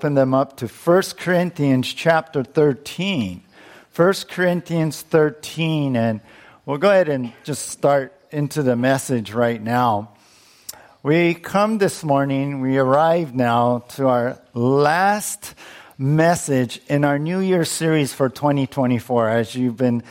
open them up to 1 Corinthians chapter 13. 1 Corinthians 13, and we'll go ahead and just start into the message right now. We come this morning, we arrive now to our last message in our New Year series for 2024. As you've been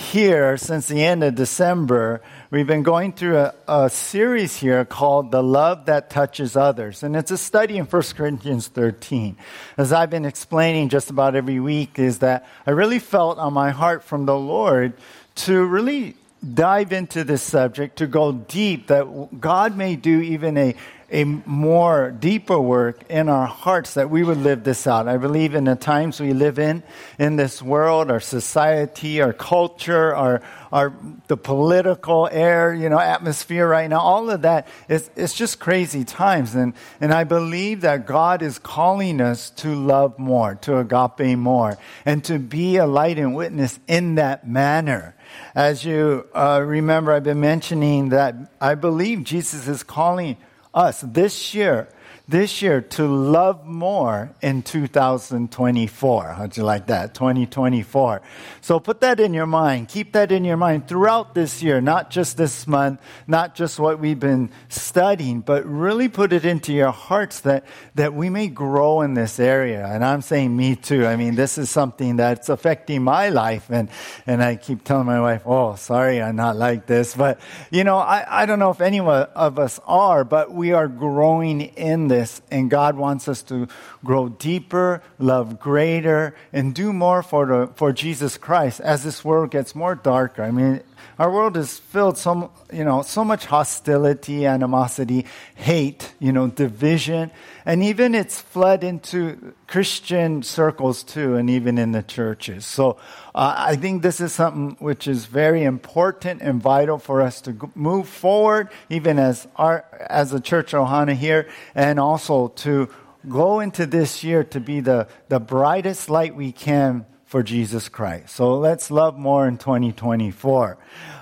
here since the end of December, we've been going through a, a, series here called The Love That Touches Others. And it's a study in 1 Corinthians 13. As I've been explaining just about every week, is that I really felt on my heart from the Lord to really dive into this subject, to go deep, that God may do even a a more deeper work in our hearts that we would live this out. I believe in the times we live in, in this world, our society, our culture, our, our, the political air, you know, atmosphere right now, all of that, it's, it's just crazy times. And, and I believe that God is calling us to love more, to agape more, and to be a light and witness in that manner. As you uh, remember, I've been mentioning that I believe Jesus is calling us this year this year to love more in 2024. How'd you like that? 2024. So put that in your mind. Keep that in your mind throughout this year, not just this month, not just what we've been studying, but really put it into your hearts that, that we may grow in this area. And I'm saying me too. I mean, this is something that's affecting my life. And, and I keep telling my wife, oh, sorry, I'm not like this. But, you know, I, I don't know if any of us are, but we are growing in this this, and God wants us to grow deeper, love greater, and do more for, the, for Jesus Christ as this world gets more darker. I mean, our world is filled so you know so much hostility, animosity, hate, you know, division, and even it's fled into Christian circles too, and even in the churches. So uh, I think this is something which is very important and vital for us to move forward, even as our as a church Ohana here, and also to go into this year to be the, the brightest light we can for Jesus Christ. So let's love more in 2024.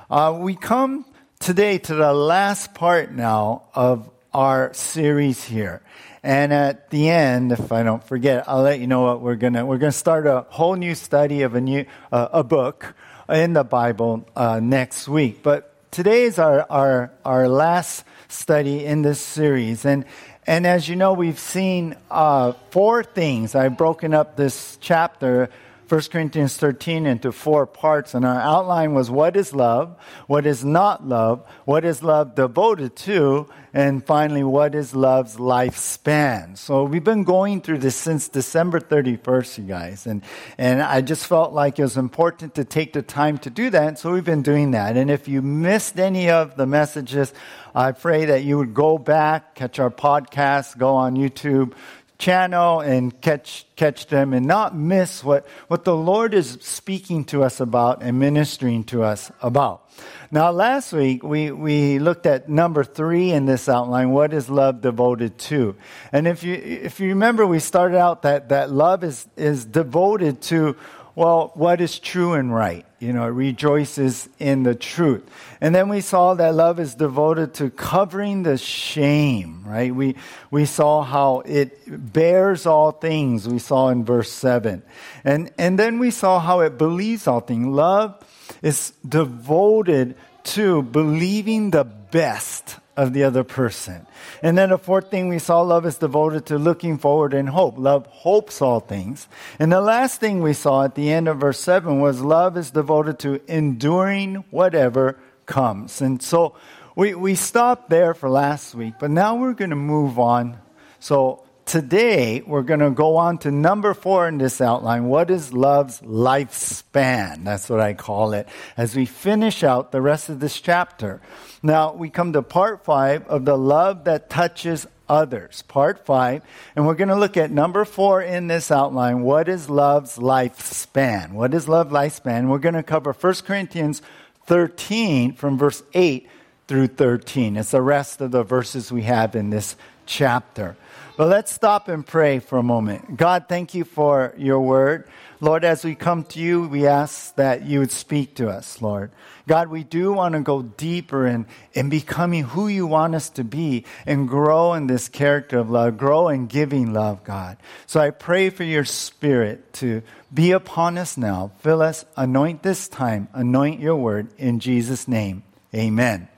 Uh, we come today to the last part now of our series here. And at the end, if I don't forget, I'll let you know what we're gonna. We're gonna start a whole new study of a new uh, a book in the Bible uh, next week. But today is our, our our last study in this series, and and as you know, we've seen uh, four things. I've broken up this chapter 1 Corinthians 13 into four parts, and our outline was what is love, what is not love, what is love devoted to, and finally, what is love's lifespan. So we've been going through this since December 31st, you guys, and, and I just felt like it was important to take the time to do that, so we've been doing that. And if you missed any of the messages, I pray that you would go back, catch our podcast, go on YouTube, channel and catch, catch them and not miss what, what the Lord is speaking to us about and ministering to us about. Now, last week we, we looked at number three in this outline. What is love devoted to? And if you, if you remember, we started out that, that love is, is devoted to well, what is true and right? You know, it rejoices in the truth. And then we saw that love is devoted to covering the shame, right? We, we saw how it bears all things, we saw in verse 7. And, and then we saw how it believes all things. Love is devoted to believing the best of the other person. And then the fourth thing we saw, love is devoted to looking forward in hope. Love hopes all things. And the last thing we saw at the end of verse 7 was love is devoted to enduring whatever comes. And so we, we stopped there for last week, but now we're going to move on. So today we're going to go on to number four in this outline. What is love's lifespan? That's what I call it as we finish out the rest of this chapter. Now we come to part five of the love that touches others. Part five. And we're going to look at number four in this outline. What is love's lifespan? What is love lifespan? We're going to cover 1 Corinthians 13 from verse 8 through 13. It's the rest of the verses we have in this chapter. But let's stop and pray for a moment. God, thank you for your word. Lord, as we come to you, we ask that you would speak to us, Lord. God, we do want to go deeper in, in becoming who you want us to be and grow in this character of love, grow in giving love, God. So I pray for your spirit to be upon us now. Fill us, anoint this time, anoint your word in Jesus' name. Amen.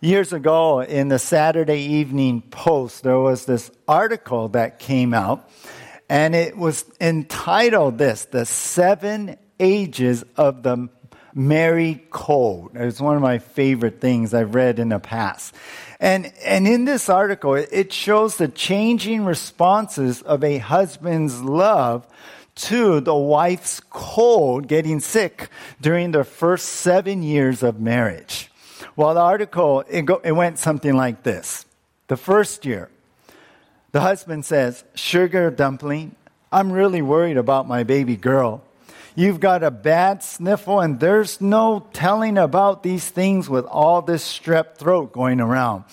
Years ago in the Saturday Evening Post, there was this article that came out, and it was entitled this The Seven Ages of the Married Cold. It's one of my favorite things I've read in the past. And, and in this article, it shows the changing responses of a husband's love to the wife's cold getting sick during the first seven years of marriage. Well, the article, it, go, it went something like this. The first year, the husband says, Sugar dumpling, I'm really worried about my baby girl. You've got a bad sniffle, and there's no telling about these things with all this strep throat going around.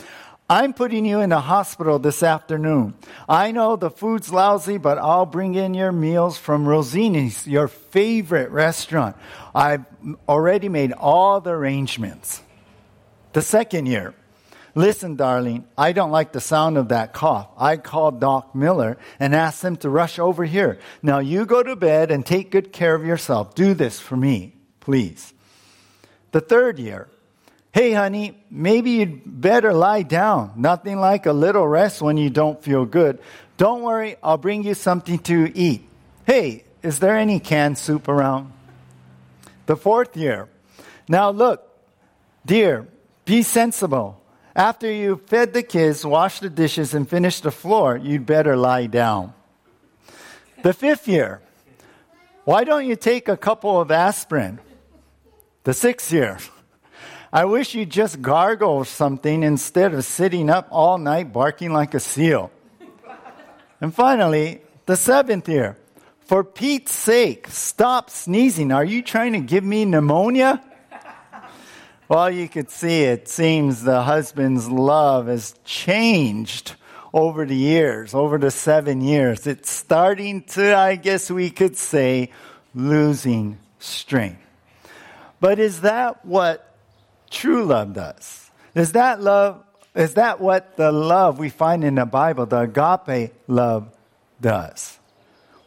I'm putting you in the hospital this afternoon. I know the food's lousy, but I'll bring in your meals from Rosini's, your favorite restaurant. I've already made all the arrangements. The second year, Listen, darling, I don't like the sound of that cough. I called Doc Miller and asked him to rush over here. Now you go to bed and take good care of yourself. Do this for me, please. The third year, hey, honey, maybe you'd better lie down. Nothing like a little rest when you don't feel good. Don't worry, I'll bring you something to eat. Hey, is there any canned soup around? The fourth year, now look, dear, be sensible. After you fed the kids, washed the dishes, and finished the floor, you'd better lie down. The fifth year, why don't you take a couple of aspirin? The sixth year, I wish you'd just gargle something instead of sitting up all night barking like a seal. And finally, the seventh year, for Pete's sake, stop sneezing. Are you trying to give me pneumonia? Well, you could see it seems the husband's love has changed over the years, over the seven years. It's starting to, I guess we could say, losing strength. But is that what true love does? Is that love, is that what the love we find in the Bible, the agape love, does?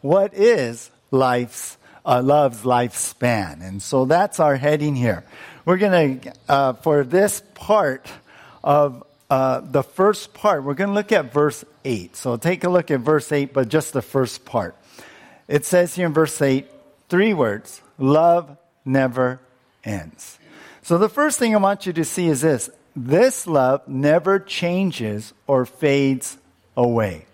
What is life's, uh, love's lifespan? And so that's our heading here. We're going to, uh, for this part of uh, the first part, we're going to look at verse 8. So take a look at verse 8, but just the first part. It says here in verse 8, three words love never ends. So the first thing I want you to see is this this love never changes or fades away.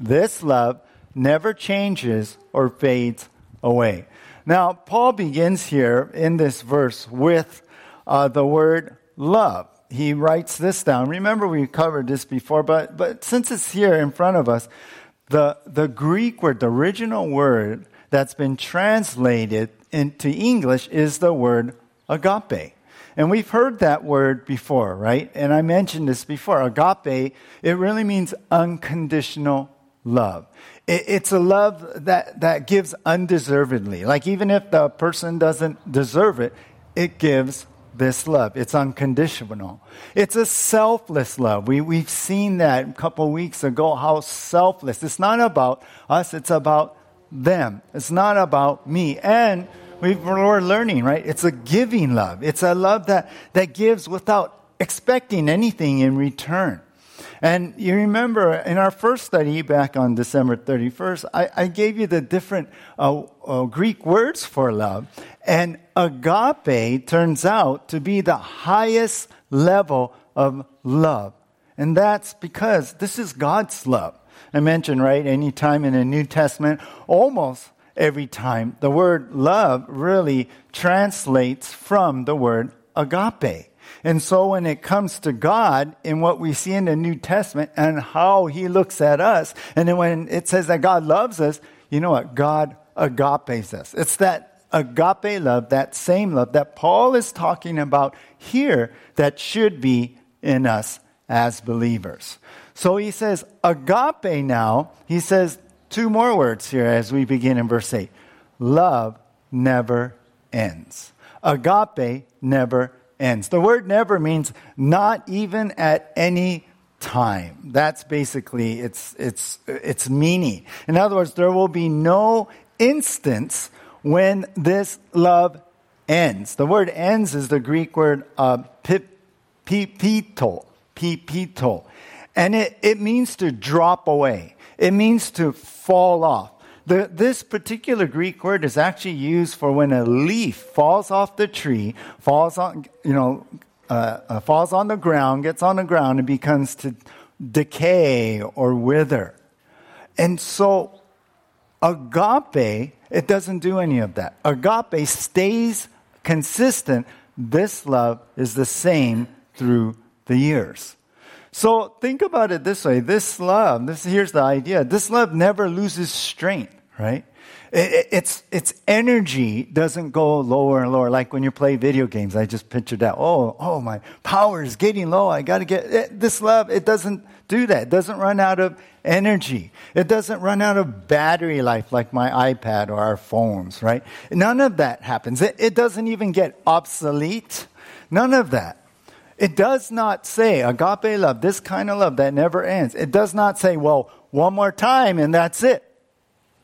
This love never changes or fades away. Now, Paul begins here in this verse with uh, the word love. He writes this down. Remember, we covered this before, but, but since it's here in front of us, the, the Greek word, the original word that's been translated into English is the word agape. And we've heard that word before, right? And I mentioned this before. Agape, it really means unconditional love. It, it's a love that, that gives undeservedly. Like even if the person doesn't deserve it, it gives this love. It's unconditional. It's a selfless love. We, we've seen that a couple weeks ago, how selfless. It's not about us, it's about them. It's not about me. And we are learning, right? It's a giving love. It's a love that, that gives without expecting anything in return. And you remember in our first study back on December 31st, I, I gave you the different uh, uh, Greek words for love. And agape turns out to be the highest level of love. And that's because this is God's love. I mentioned, right, anytime in the New Testament, almost every time, the word love really translates from the word agape. And so when it comes to God in what we see in the New Testament and how he looks at us, and then when it says that God loves us, you know what? God agapes us. It's that agape love, that same love that Paul is talking about here that should be in us as believers. So he says, agape now, he says two more words here as we begin in verse 8. Love never ends. Agape never ends. The word never means not even at any time. That's basically its, its, its meaning. In other words, there will be no instance when this love ends. The word ends is the Greek word uh, pipito, pipito. And it, it means to drop away. It means to fall off. The, this particular Greek word is actually used for when a leaf falls off the tree, falls on, you know, uh, uh, falls on the ground, gets on the ground, and becomes to decay or wither. And so, agape, it doesn't do any of that. Agape stays consistent. This love is the same through the years. So think about it this way. This love, this, here's the idea. This love never loses strength, right? It, its, its energy doesn't go lower and lower. Like when you play video games, I just pictured that. Oh, oh, my power is getting low. I got to get it, this love. It doesn't do that. It doesn't run out of energy. It doesn't run out of battery life like my iPad or our phones, right? None of that happens. It, it doesn't even get obsolete. None of that. It does not say agape love, this kind of love that never ends. It does not say, well, one more time and that's it.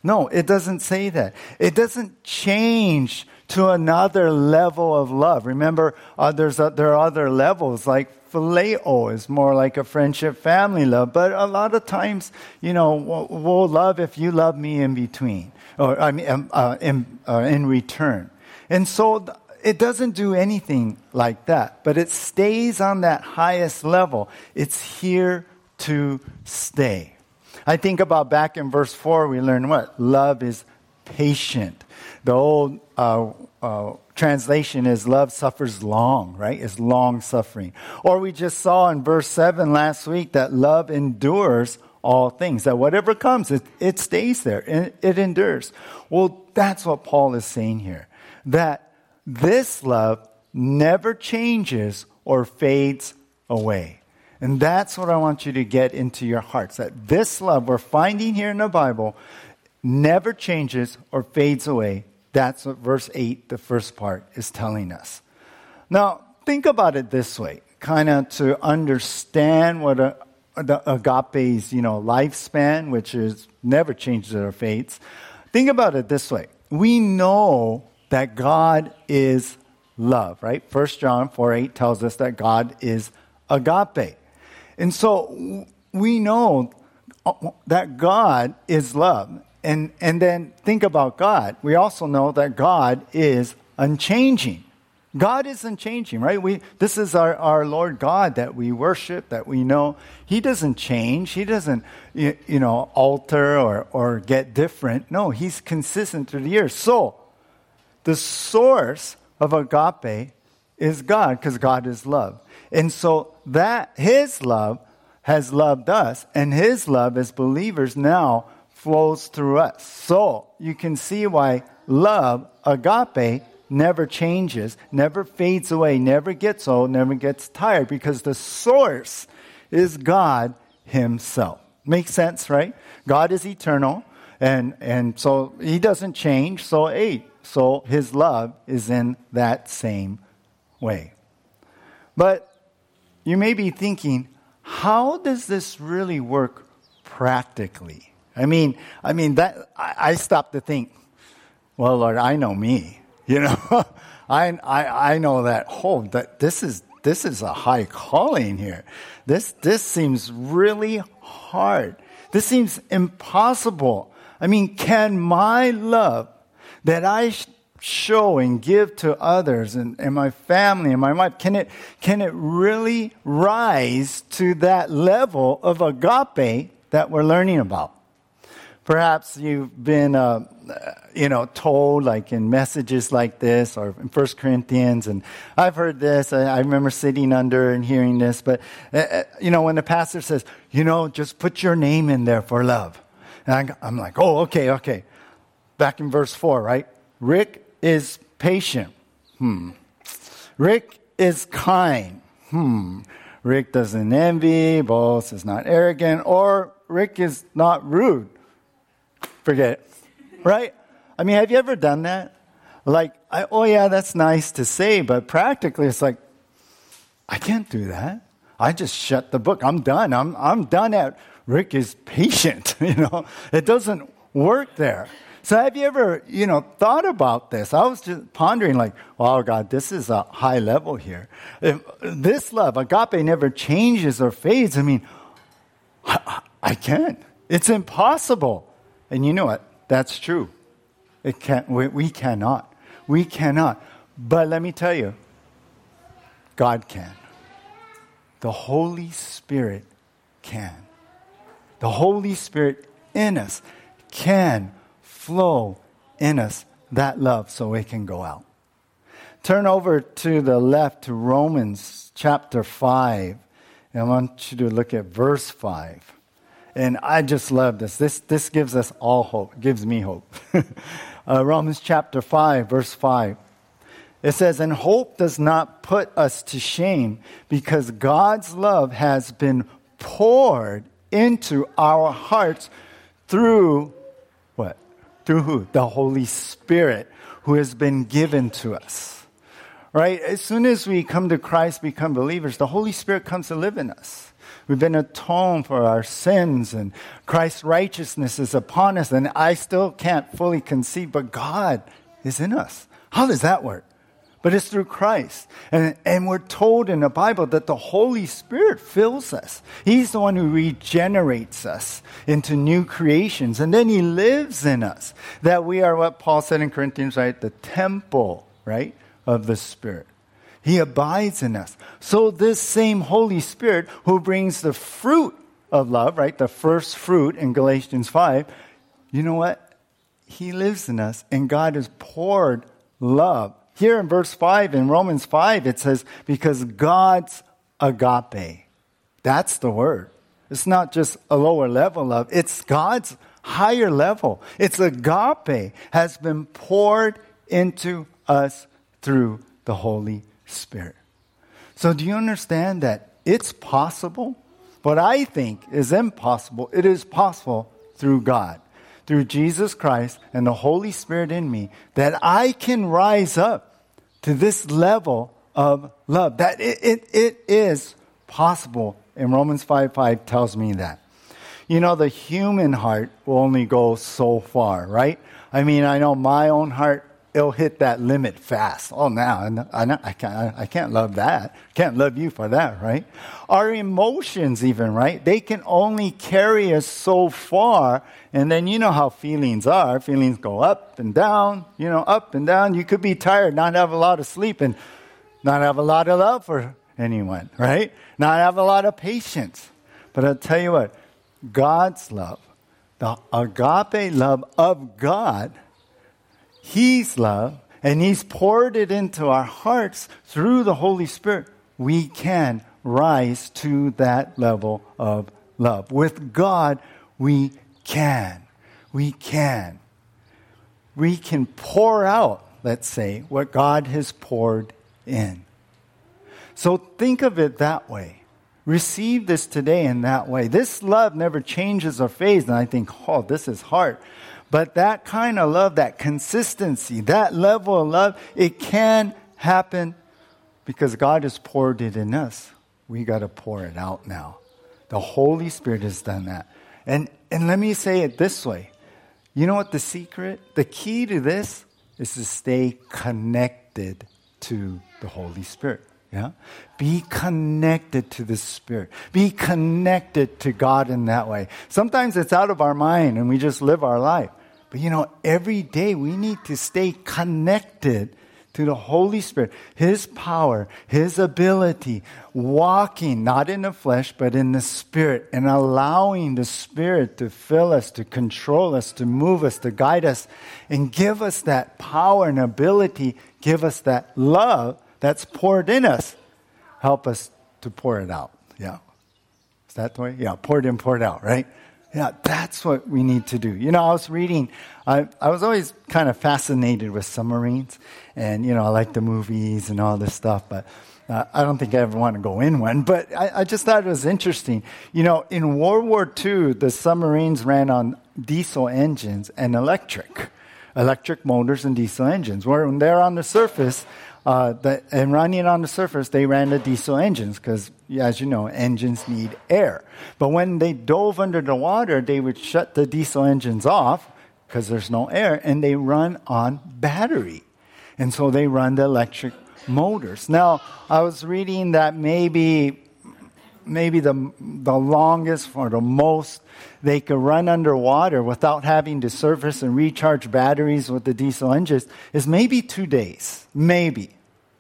No, it doesn't say that. It doesn't change to another level of love. Remember, uh, there's a, there are other levels like phileo is more like a friendship family love. But a lot of times, you know, we'll, we'll love if you love me in between, or I mean, um, uh, in, uh, in return. And so it doesn't do anything like that, but it stays on that highest level. It's here to stay. I think about back in verse 4, we learned what? Love is patient. The old uh, uh, translation is love suffers long, right? Is long suffering. Or we just saw in verse 7 last week that love endures all things, that whatever comes, it, it stays there, it, it endures. Well, that's what Paul is saying here. That this love never changes or fades away. And that's what I want you to get into your hearts that this love we're finding here in the Bible never changes or fades away. That's what verse 8, the first part, is telling us. Now, think about it this way, kind of to understand what a, the agape's, you know, lifespan, which is never changes or fades. Think about it this way. We know that God is love, right? 1 John 4 8 tells us that God is agape. And so we know uh, that God is love. And, and then think about God. We also know that God is unchanging. God is unchanging, right? We, this is our, our Lord God that we worship, that we know. He doesn't change. He doesn't, you, you know, alter or, or get different. No, He's consistent through the years. So, the source of agape is God because God is love. And so that his love has loved us and his love as believers now flows through us. So you can see why love, agape, never changes, never fades away, never gets old, never gets tired because the source is God himself. Makes sense, right? God is eternal and and so he doesn't change. So hey, so his love is in that same way. But you may be thinking, how does this really work practically? I mean, I mean that I, I stopped to think, well, Lord, I know me. You know, I, I, I know that, oh, that this is, this is a high calling here. This, this seems really hard. This seems impossible. I mean, can my love that I show and give to others and, and my family and my wife, can it, can it really rise to that level of agape that we're learning about? Perhaps you've been, uh, you know, told like in messages like this or in First Corinthians, and I've heard this. I, I remember sitting under and hearing this. But uh, uh you know, when the pastor says, you know, just put your name in there for love, and I'm like, oh, okay, okay back in verse 4, right? Rick is patient. Hmm. Rick is kind. Hmm. Rick doesn't envy, boss is not arrogant, or Rick is not rude. Forget it. Right? I mean, have you ever done that? Like, I, oh yeah, that's nice to say, but practically it's like, I can't do that. I just shut the book. I'm done. I'm, I'm done at Rick is patient. You know, it doesn't work there. So have you ever, you know, thought about this? I was just pondering like, oh God, this is a high level here. If this love, agape, never changes or fades. I mean, I, I can't. It's impossible. And you know what? That's true. It can't, we, we cannot. We cannot. But let me tell you, God can. The Holy Spirit can. The Holy Spirit in us can flow in us that love so it can go out. Turn over to the left to Romans chapter 5. And I want you to look at verse 5. And I just love this. This, this gives us all hope, gives me hope. uh, Romans chapter 5, verse 5. It says, And hope does not put us to shame because God's love has been poured into our hearts through? Through? The Holy Spirit who has been given to us. Right? As soon as we come to Christ, become believers, the Holy Spirit comes to live in us. We've been atoned for our sins and Christ's righteousness is upon us. And I still can't fully conceive, but God is in us. How does that work? But it's through Christ. And, and we're told in the Bible that the Holy Spirit fills us. He's the one who regenerates us into new creations. And then He lives in us. That we are what Paul said in Corinthians, right? The temple, right? Of the Spirit. He abides in us. So this same Holy Spirit who brings the fruit of love, right? The first fruit in Galatians 5, you know what? He lives in us and God has poured love here in verse 5, in Romans 5, it says, because God's agape. That's the word. It's not just a lower level of, it's God's higher level. It's agape has been poured into us through the Holy Spirit. So do you understand that it's possible? What I think is impossible, it is possible through God, through Jesus Christ and the Holy Spirit in me, that I can rise up to this level of love. That it, it, it is possible. And Romans 5 5 tells me that. You know, the human heart will only go so far, right? I mean, I know my own heart, it'll hit that limit fast. Oh, now, I, I, can't, I can't love that. Can't love you for that, right? Our emotions, even, right? They can only carry us so far. And then you know how feelings are. Feelings go up and down, you know, up and down. You could be tired, not have a lot of sleep, and not have a lot of love for anyone, right? Not have a lot of patience. But I'll tell you what, God's love, the agape love of God, He's love, and He's poured it into our hearts through the Holy Spirit, we can rise to that level of love. With God, we can. We can. We can pour out, let's say, what God has poured in. So think of it that way. Receive this today in that way. This love never changes or fades. And I think, oh, this is hard. But that kind of love, that consistency, that level of love, it can happen because God has poured it in us. We got to pour it out now. The Holy Spirit has done that. And, and let me say it this way. You know what the secret? The key to this is to stay connected to the Holy Spirit. Yeah? Be connected to the Spirit. Be connected to God in that way. Sometimes it's out of our mind and we just live our life. But you know, every day we need to stay connected to the Holy Spirit, His power, His ability, walking not in the flesh, but in the Spirit, and allowing the Spirit to fill us, to control us, to move us, to guide us, and give us that power and ability, give us that love that's poured in us, help us to pour it out. Yeah. Is that the way? Yeah, poured in, poured out, right? Yeah, that's what we need to do. You know, I was reading, I, I was always kind of fascinated with submarines, and, you know, I like the movies and all this stuff, but Uh, I don't think I ever want to go in one, but I, I, just thought it was interesting. You know, in World War II, the submarines ran on diesel engines and electric, electric motors and diesel engines. When they're on the surface, uh, the, and running on the surface, they ran the diesel engines because, as you know, engines need air. But when they dove under the water, they would shut the diesel engines off because there's no air, and they run on battery. And so they run the electric motors. Now, I was reading that maybe maybe the, the longest or the most they could run underwater without having to surface and recharge batteries with the diesel engines is maybe two days. Maybe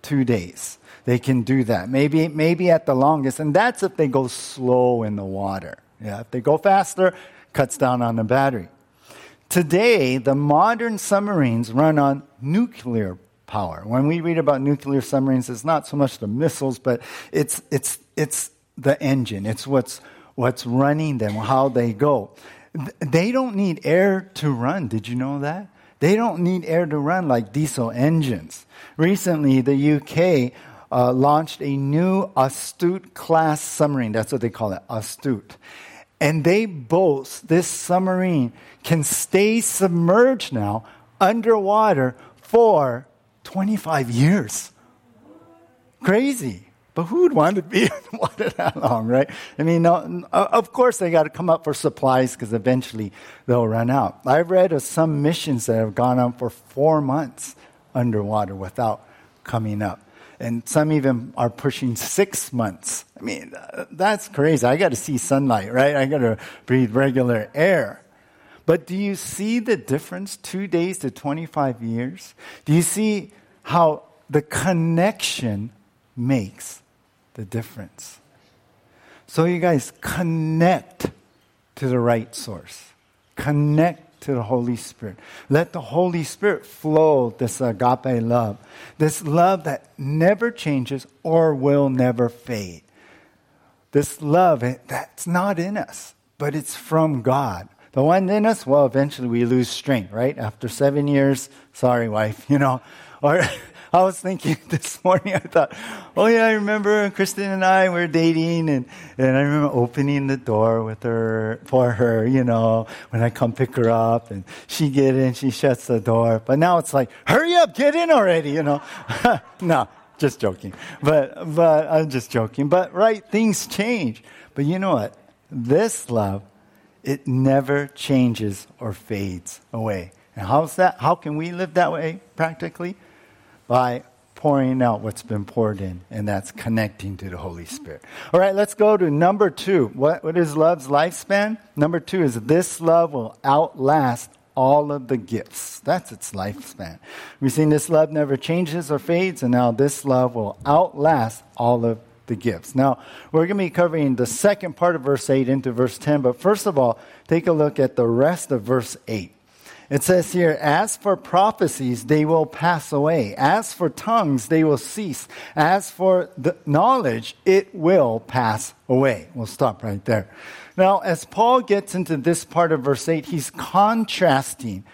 two days. They can do that. Maybe, maybe at the longest. And that's if they go slow in the water. Yeah, if they go faster, cuts down on the battery. Today, the modern submarines run on nuclear power. When we read about nuclear submarines, it's not so much the missiles, but it's, it's, it's the engine. It's what's, what's running them, how they go. They don't need air to run. Did you know that? They don't need air to run like diesel engines. Recently, the UK uh, launched a new Astute class submarine. That's what they call it, Astute. And they boast this submarine can stay submerged now underwater for 25 years. Crazy. But who would want to be water that long, right? I mean, no, of course they got to come up for supplies because eventually they'll run out. I've read of some missions that have gone on for four months underwater without coming up. And some even are pushing six months. I mean, that's crazy. I got to see sunlight, right? I got to breathe regular air. But do you see the difference? Two days to 25 years? Do you see how the connection makes the difference? So, you guys connect to the right source, connect to the Holy Spirit. Let the Holy Spirit flow this agape love, this love that never changes or will never fade. This love that's not in us, but it's from God. The one in us, well, eventually we lose strength, right? After seven years, sorry, wife, you know. Or I was thinking this morning, I thought, oh yeah, I remember Kristen and I were dating, and, and I remember opening the door with her for her, you know, when I come pick her up, and she get in, she shuts the door. But now it's like, hurry up, get in already, you know. no, just joking. But but I'm just joking. But right, things change. But you know what? This love it never changes or fades away. And how's that? How can we live that way practically? By pouring out what's been poured in, and that's connecting to the Holy Spirit. All right, let's go to number two. What, what is love's lifespan? Number two is this love will outlast all of the gifts. That's its lifespan. We've seen this love never changes or fades, and now this love will outlast all of the gifts. Now, we're going to be covering the second part of verse 8 into verse 10, but first of all, take a look at the rest of verse 8. It says here, As for prophecies, they will pass away. As for tongues, they will cease. As for the knowledge, it will pass away. We'll stop right there. Now, as Paul gets into this part of verse 8, he's contrasting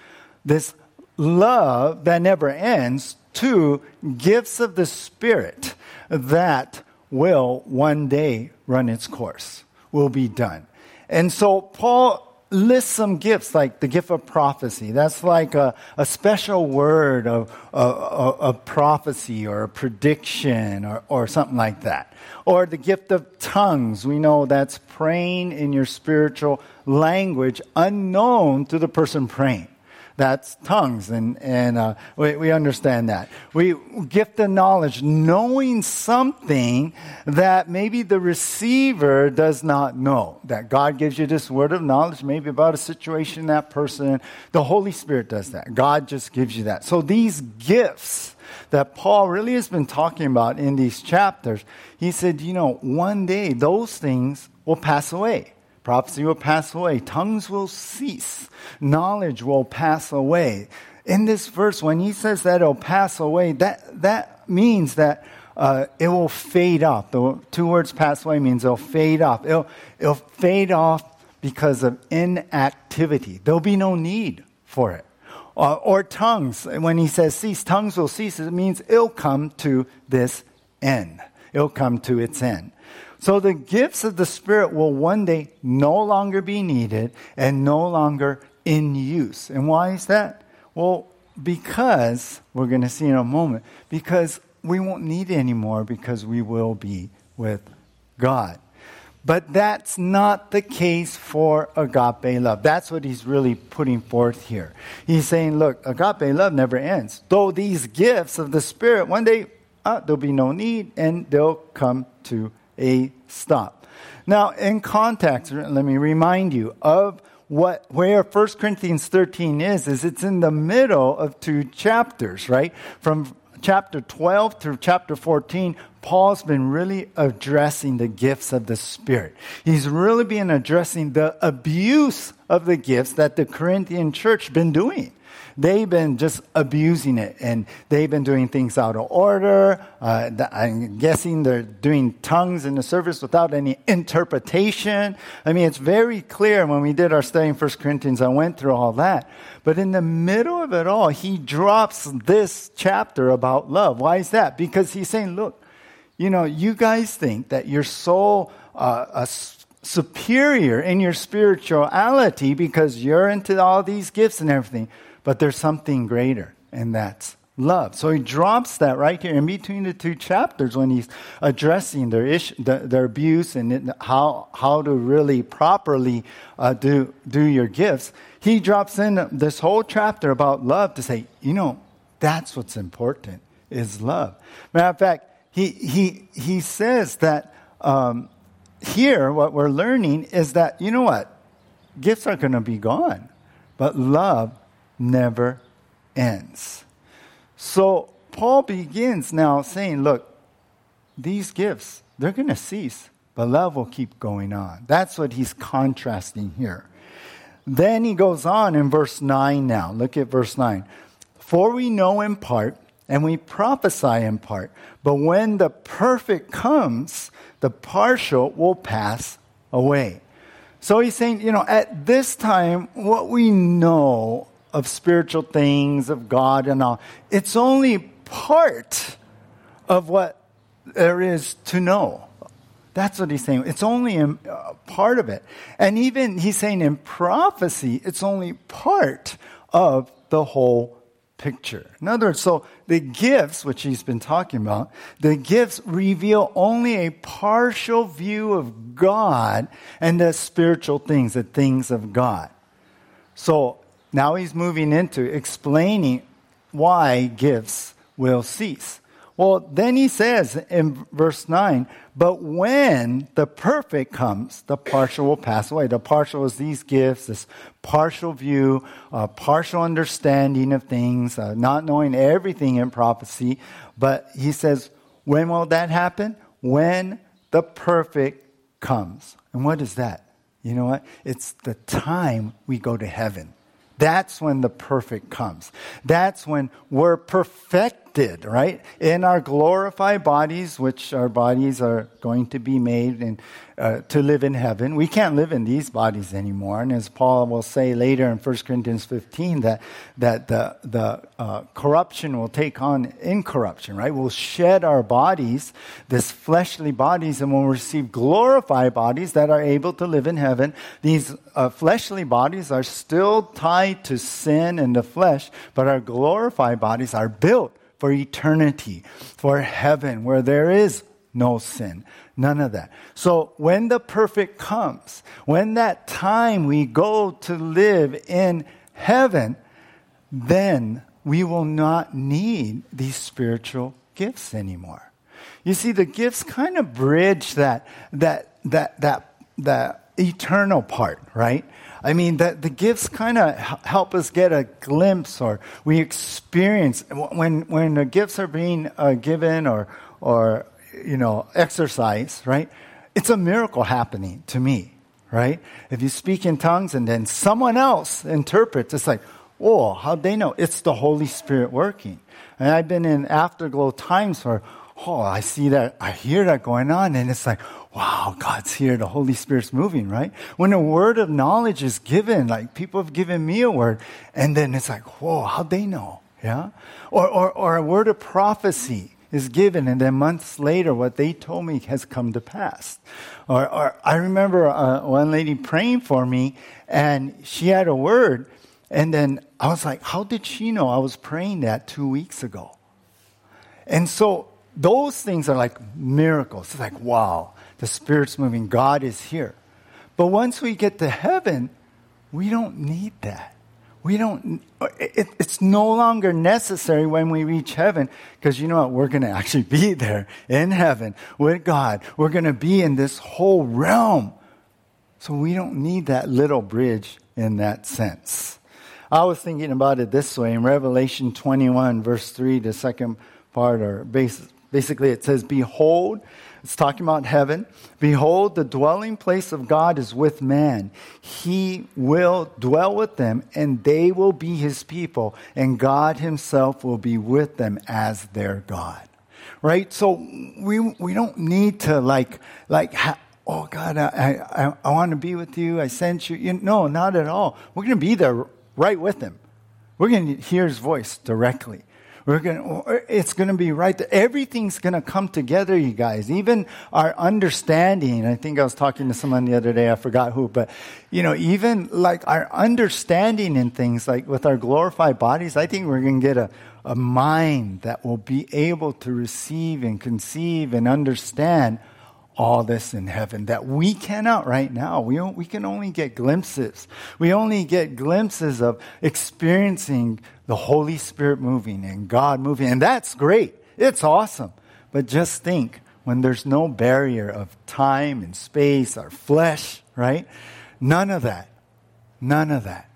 this love that never ends to gifts of the Spirit that will one day run its course, will be done. And so Paul lists some gifts like the gift of prophecy. That's like a, a special word of, of prophecy or a prediction or, or something like that. Or the gift of tongues. We know that's praying in your spiritual language unknown to the person praying. That's tongues, and, and uh, we, we understand that. We gift the knowledge, knowing something that maybe the receiver does not know. That God gives you this word of knowledge, maybe about a situation, that person. The Holy Spirit does that. God just gives you that. So these gifts that Paul really has been talking about in these chapters, he said, you know, one day those things will pass away. Prophecy will pass away. Tongues will cease. Knowledge will pass away. In this verse, when he says that it'll pass away, that, that means that uh, it will fade off. The two words pass away means it'll fade off. It'll, it'll fade off because of inactivity. There'll be no need for it. Uh, or tongues, when he says cease, tongues will cease, it means it'll come to this end. it'll come to its end. So the gifts of the Spirit will one day no longer be needed and no longer in use. And why is that? Well, because, we're going to see in a moment, because we won't need it anymore because we will be with God. But that's not the case for agape love. That's what he's really putting forth here. He's saying, look, agape love never ends. Though these gifts of the Spirit, one day uh, there'll be no need and they'll come to a stop. Now, in context, let me remind you of what where 1 Corinthians 13 is is it's in the middle of two chapters, right? From chapter 12 through chapter 14, Paul's been really addressing the gifts of the Spirit. He's really been addressing the abuse of the gifts that the Corinthian church been doing they've been just abusing it and they've been doing things out of order. Uh, I'm guessing they're doing tongues in the service without any interpretation. I mean, it's very clear when we did our study in 1 Corinthians, I went through all that. But in the middle of it all, he drops this chapter about love. Why is that? Because he's saying, look, you know, you guys think that you're so uh, superior in your spirituality because you're into all these gifts and everything. But there's something greater, and that's love. So he drops that right here in between the two chapters when he's addressing their issue, their, abuse and how how to really properly uh, do do your gifts. He drops in this whole chapter about love to say, you know, that's what's important is love. Matter of fact, he he he says that um, here what we're learning is that you know what gifts are going to be gone, but love never ends. So Paul begins now saying, look, these gifts, they're going to cease, but love will keep going on. That's what he's contrasting here. Then he goes on in verse 9 now. Look at verse 9. For we know in part, and we prophesy in part, but when the perfect comes, the partial will pass away. So he's saying, you know, at this time, what we know of spiritual things, of God and all. It's only part of what there is to know. That's what he's saying. It's only a uh, part of it. And even he's saying in prophecy, it's only part of the whole picture. In other words, so the gifts, which he's been talking about, the gifts reveal only a partial view of God and the spiritual things, the things of God. So now he's moving into explaining why gifts will cease. Well, then he says in verse 9, but when the perfect comes, the partial will pass away. The partial is these gifts, this partial view, uh, partial understanding of things, uh, not knowing everything in prophecy. But he says, when will that happen? When the perfect comes. And what is that? You know what? It's the time we go to heaven. That's when the perfect comes. That's when we're perfected, right? In our glorified bodies, which our bodies are going to be made and uh, to live in heaven. We can't live in these bodies anymore. And as Paul will say later in 1 Corinthians 15, that, that the, the uh, corruption will take on incorruption, right? We'll shed our bodies, this fleshly bodies, and we'll receive glorified bodies that are able to live in heaven. These uh, fleshly bodies are still tied to sin and the flesh, but our glorified bodies are built for eternity, for heaven, where there is no sin. None of that. So when the perfect comes, when that time we go to live in heaven, then we will not need these spiritual gifts anymore. You see, the gifts kind of bridge that, that, that, that, that eternal part, right? I mean, the, the gifts kind of help us get a glimpse or we experience when, when the gifts are being uh, given or, or you know, exercise, right? It's a miracle happening to me, right? If you speak in tongues and then someone else interprets, it's like, oh, how'd they know? It's the Holy Spirit working. And I've been in afterglow times where, oh, I see that, I hear that going on, and it's like, wow, God's here, the Holy Spirit's moving, right? When a word of knowledge is given, like people have given me a word, and then it's like, whoa, how'd they know? Yeah? Or, or, or a word of prophecy is given, and then months later, what they told me has come to pass. Or, or I remember uh, one lady praying for me, and she had a word, and then I was like, How did she know I was praying that two weeks ago? And so those things are like miracles. It's like, wow, the Spirit's moving, God is here. But once we get to heaven, we don't need that. We don't, it, it's no longer necessary when we reach heaven because you know what? We're going to actually be there in heaven with God. We're going to be in this whole realm. So we don't need that little bridge in that sense. I was thinking about it this way in Revelation 21, verse 3, the second part, or basically it says, Behold, it's talking about heaven. Behold, the dwelling place of God is with man. He will dwell with them, and they will be his people, and God himself will be with them as their God. Right? So we, we don't need to like, like, ha- oh God, I, I, I want to be with you. I sent you. you. No, not at all. We're going to be there right with him. We're going to hear his voice directly. We're going it's going to be right there. Everything's going to come together, you guys. Even our understanding. I think I was talking to someone the other day. I forgot who, but you know, even like our understanding in things like with our glorified bodies, I think we're going to get a, a mind that will be able to receive and conceive and understand all this in heaven that we cannot right now. We, we can only get glimpses. We only get glimpses of experiencing the Holy Spirit moving and God moving. And that's great. It's awesome. But just think when there's no barrier of time and space or flesh, right? None of that. None of that.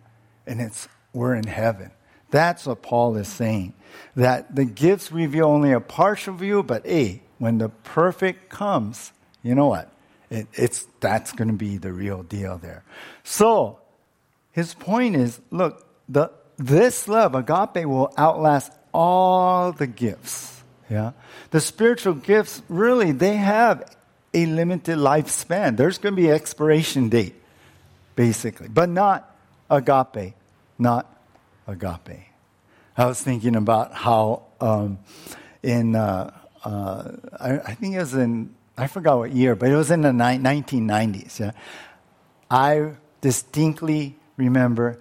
And it's, we're in heaven. That's what Paul is saying. That the gifts reveal only a partial view, but hey, when the perfect comes, you know what? It, it's, that's going to be the real deal there. So, his point is look, the, this love, agape, will outlast all the gifts. Yeah? The spiritual gifts, really, they have a limited lifespan. There's going to be expiration date, basically, but not agape. Not agape. I was thinking about how um, in, uh, uh, I, I, think it was in I forgot what year, but it was in the ni- 1990s. Yeah? I distinctly remember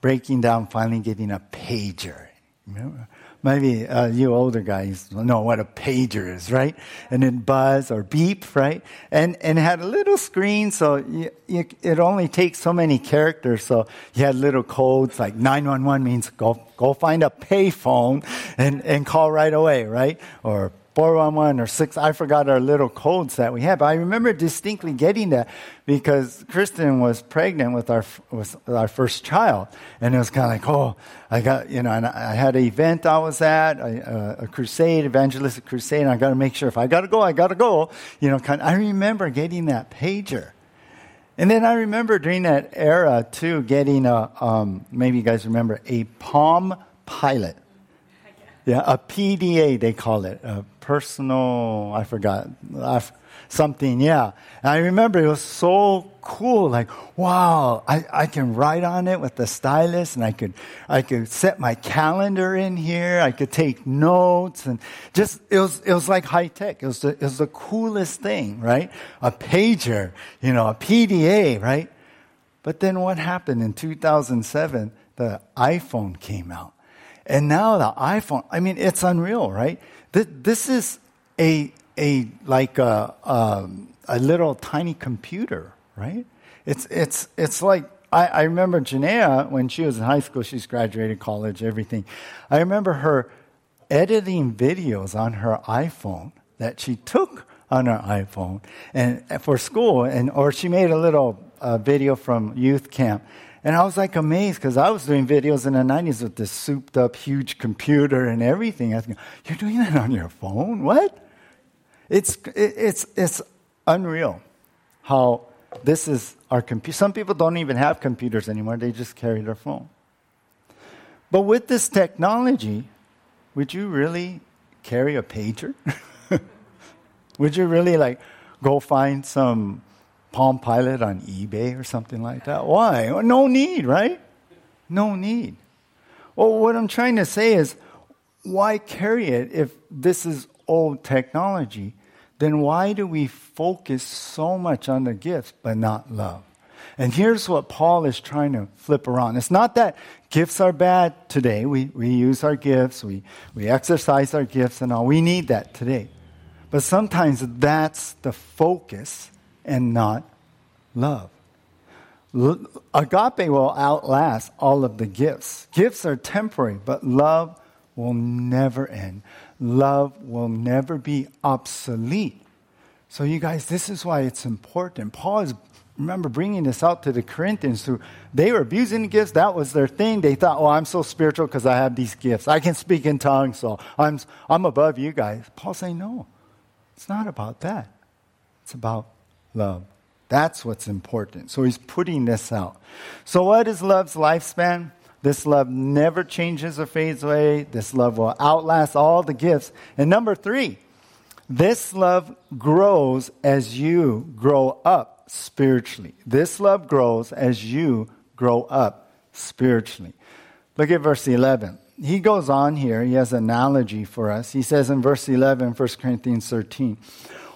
breaking down, finally getting a pager. Remember? Maybe uh, you older guys know what a pager is, right? And it buzz or beep, right? And and it had a little screen, so you, you, it only takes so many characters. So you had little codes like 911 means go go find a payphone and and call right away, right? Or 411 or 6, I forgot our little codes that we had, but I remember distinctly getting that because Kristen was pregnant with our, with our first child. And it was kind of like, oh, I got, you know, and I had an event I was at, a, a crusade, evangelistic crusade, and I got to make sure if I got to go, I got to go. You know, kind of, I remember getting that pager. And then I remember during that era too, getting a, um, maybe you guys remember, a Palm Pilot. Yeah, a PDA, they call it, a personal, I forgot, something, yeah. And I remember it was so cool, like, wow, I, I can write on it with the stylus and I could, I could set my calendar in here, I could take notes and just, it was, it was like high tech. It was the, it was the coolest thing, right? A pager, you know, a PDA, right? But then what happened in 2007? The iPhone came out. And now the iPhone, I mean, it's unreal, right? This is a, a like a, a, a little tiny computer, right? It's, it's, it's like, I, I remember Janaea, when she was in high school, she's graduated college, everything. I remember her editing videos on her iPhone that she took on her iPhone and for school, and or she made a little uh, video from youth camp, and I was like amazed because I was doing videos in the 90s with this souped up huge computer and everything. I was you're doing that on your phone? What? It's, it's, it's unreal how this is our computer. Some people don't even have computers anymore, they just carry their phone. But with this technology, would you really carry a pager? would you really like go find some Palm Pilot on eBay or something like that. Why? No need, right? No need. Well, what I'm trying to say is, why carry it if this is old technology, then why do we focus so much on the gifts but not love? And here's what Paul is trying to flip around. It's not that gifts are bad today. We, we use our gifts, we, we exercise our gifts and all. We need that today. But sometimes that's the focus and not love. Agape will outlast all of the gifts. Gifts are temporary, but love will never end. Love will never be obsolete. So, you guys, this is why it's important. Paul is, remember, bringing this out to the Corinthians who they were abusing the gifts. That was their thing. They thought, oh, I'm so spiritual because I have these gifts. I can speak in tongues, so I'm, I'm above you guys. Paul saying, no, it's not about that. It's about love. That's what's important. So he's putting this out. So, what is love's lifespan? This love never changes or fades away. This love will outlast all the gifts. And number three, this love grows as you grow up spiritually. This love grows as you grow up spiritually. Look at verse 11. He goes on here. He has an analogy for us. He says in verse 11, 1 Corinthians 13,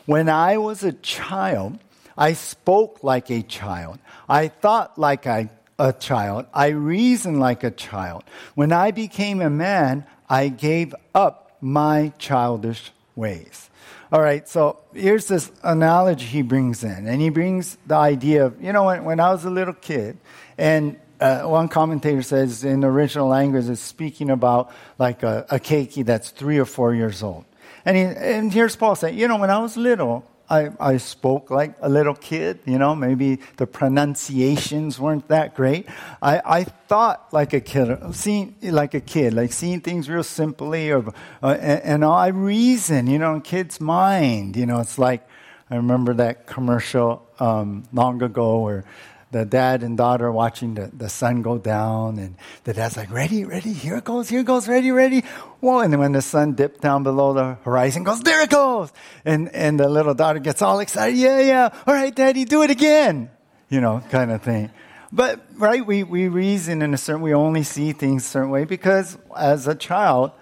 When I was a child, I spoke like a child. I thought like a, a child. I reasoned like a child. When I became a man, I gave up my childish ways. All right, so here's this analogy he brings in. And he brings the idea of, you know, when, when I was a little kid, and uh, one commentator says in original language, it's speaking about like a, a keiki that's three or four years old. And, he, and here's Paul saying, you know, when I was little, I, I spoke like a little kid, you know, maybe the pronunciations weren't that great. I, I thought like a kid, seeing like a kid, like seeing things real simply, or uh, and, and I reason, you know, in kids' mind, you know, it's like I remember that commercial um, long ago where the dad and daughter watching the, the sun go down, and the dad's like, ready, ready, here it goes, here it goes, ready, ready. Whoa, and then when the sun dipped down below the horizon, goes, there it goes. And, and the little daughter gets all excited, yeah, yeah, all right, daddy, do it again. You know, kind of thing. But, right, we, we reason in a certain, we only see things a certain way because as a child,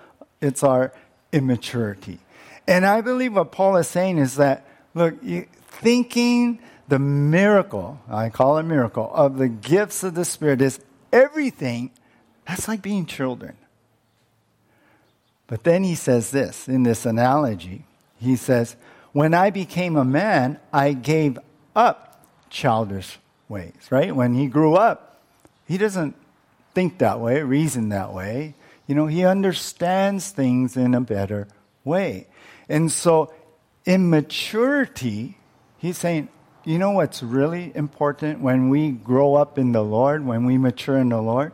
it's our immaturity. And I believe what Paul is saying is that, look, you, thinking the miracle, I call it a miracle, of the gifts of the Spirit is everything. That's like being children. But then he says this in this analogy. He says, When I became a man, I gave up childish ways, right? When he grew up, he doesn't think that way, reason that way. You know, he understands things in a better way. And so, in maturity, he's saying, you know what's really important when we grow up in the Lord, when we mature in the Lord?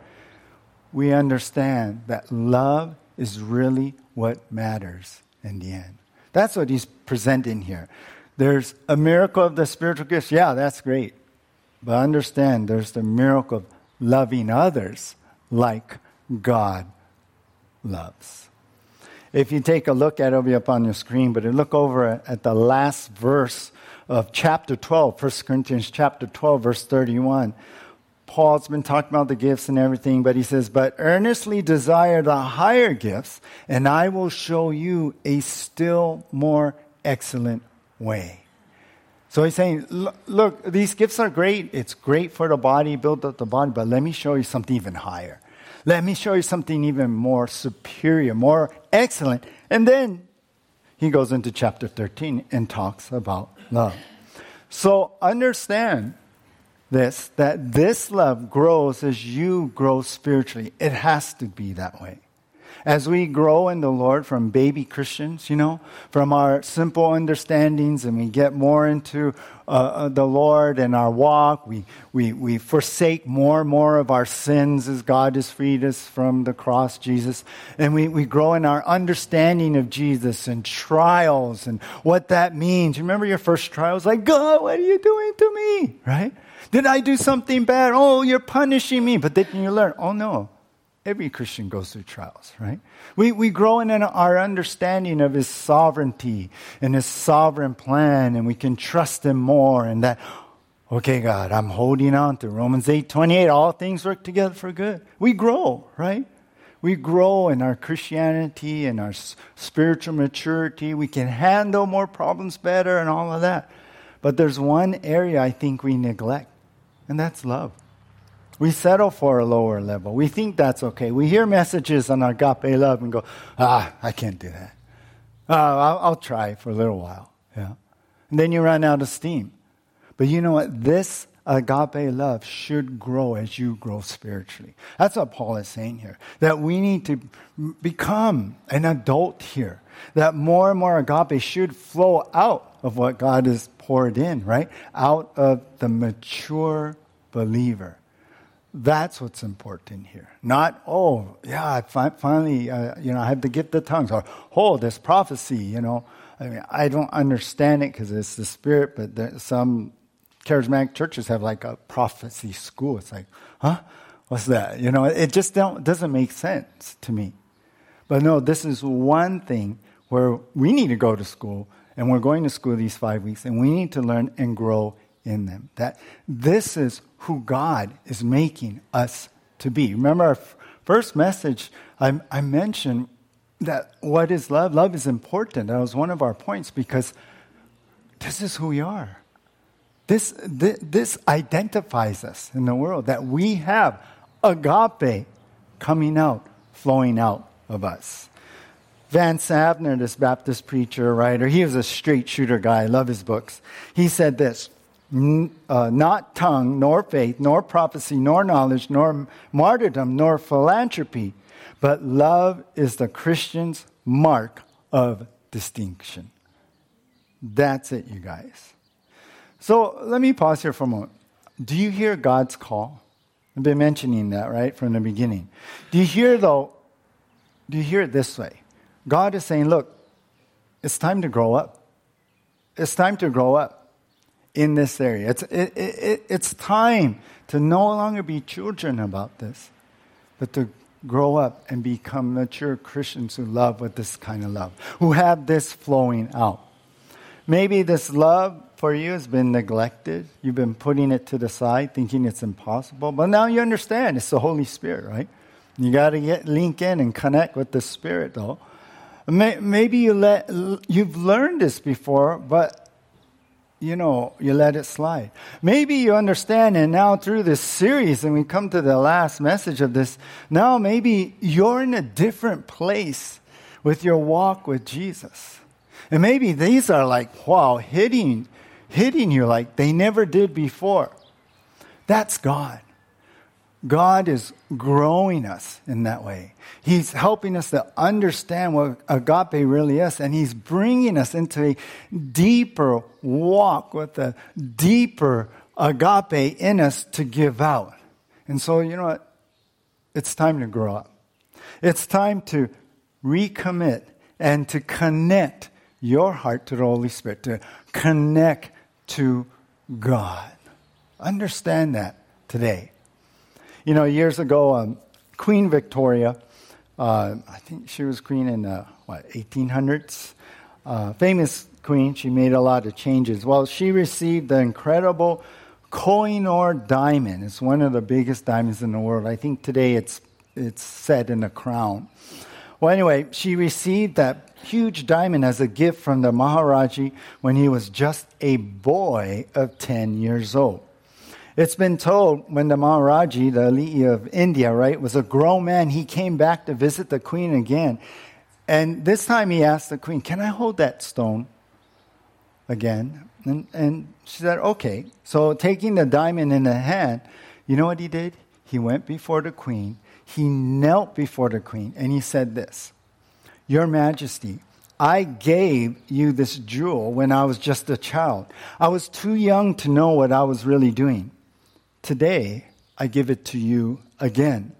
We understand that love is really what matters in the end. That's what he's presenting here. There's a miracle of the spiritual gifts. Yeah, that's great. But understand there's the miracle of loving others like God loves. If you take a look at it, it'll be up on your screen, but look over at the last verse of chapter 12, 1 Corinthians chapter 12, verse 31. Paul's been talking about the gifts and everything, but he says, But earnestly desire the higher gifts, and I will show you a still more excellent way. So he's saying, Look, these gifts are great. It's great for the body, build up the body, but let me show you something even higher. Let me show you something even more superior, more excellent. And then he goes into chapter 13 and talks about love. So understand this that this love grows as you grow spiritually. It has to be that way as we grow in the Lord from baby Christians, you know, from our simple understandings and we get more into uh, uh, the Lord and our walk, we, we, we forsake more and more of our sins as God has freed us from the cross, Jesus. And we, we grow in our understanding of Jesus and trials and what that means. Remember your first trials? Like, God, what are you doing to me? Right? Did I do something bad? Oh, you're punishing me. But then you learn, oh no, Every Christian goes through trials, right? We, we grow in our understanding of His sovereignty and His sovereign plan, and we can trust Him more. And that, okay, God, I'm holding on to Romans eight twenty eight. All things work together for good. We grow, right? we grow in our Christianity and our spiritual maturity. We can handle more problems better and all of that. But there's one area I think we neglect, and that's love. We settle for a lower level. We think that's okay. We hear messages on agape love and go, ah, I can't do that. Uh, I'll, I'll try for a little while. Yeah. And then you run out of steam. But you know what? This agape love should grow as you grow spiritually. That's what Paul is saying here. That we need to become an adult here. That more and more agape should flow out of what God has poured in, right? Out of the mature believer. That's what's important here. Not, oh, yeah, I fi- finally, uh, you know, I had to get the tongues, or, oh, this prophecy, you know. I mean, I don't understand it because it's the Spirit, but there, some charismatic churches have like a prophecy school. It's like, huh? What's that? You know, it just don't, doesn't make sense to me. But no, this is one thing where we need to go to school, and we're going to school these five weeks, and we need to learn and grow in them. That this is who God is making us to be. Remember our f- first message, I, I mentioned that what is love? Love is important. That was one of our points because this is who we are. This, this, this identifies us in the world that we have agape coming out, flowing out of us. Vance Havner, this Baptist preacher, writer, he was a straight shooter guy. I love his books. He said this uh, not tongue, nor faith, nor prophecy, nor knowledge, nor martyrdom, nor philanthropy, but love is the Christian's mark of distinction. That's it, you guys. So let me pause here for a moment. Do you hear God's call? I've been mentioning that, right, from the beginning. Do you hear, though, do you hear it this way? God is saying, look, it's time to grow up. It's time to grow up in this area. It's, it, it, it's time to no longer be children about this, but to grow up and become mature Christians who love with this kind of love, who have this flowing out. Maybe this love for you has been neglected. You've been putting it to the side, thinking it's impossible. But now you understand it's the Holy Spirit, right? You got to get link in and connect with the Spirit, though. Maybe you let you've learned this before, but you know, you let it slide. Maybe you understand, and now through this series, and we come to the last message of this, now maybe you're in a different place with your walk with Jesus. And maybe these are like, wow, hitting, hitting you like they never did before. That's God. God is growing us in that way. He's helping us to understand what agape really is, and He's bringing us into a deeper walk with a deeper agape in us to give out. And so, you know what? It's time to grow up. It's time to recommit and to connect your heart to the Holy Spirit, to connect to God. Understand that today. You know, years ago, um, Queen Victoria, uh, I think she was queen in the, what, 1800s? Uh, famous queen. She made a lot of changes. Well, she received the incredible Kohinoor diamond. It's one of the biggest diamonds in the world. I think today it's, it's set in a crown. Well, anyway, she received that huge diamond as a gift from the Maharaji when he was just a boy of 10 years old. It's been told when the Maharaji, the Ali of India, right, was a grown man, he came back to visit the queen again. And this time he asked the queen, Can I hold that stone again? And, and she said, Okay. So taking the diamond in the hand, you know what he did? He went before the queen, he knelt before the queen, and he said this Your Majesty, I gave you this jewel when I was just a child. I was too young to know what I was really doing. Today, I give it to you again.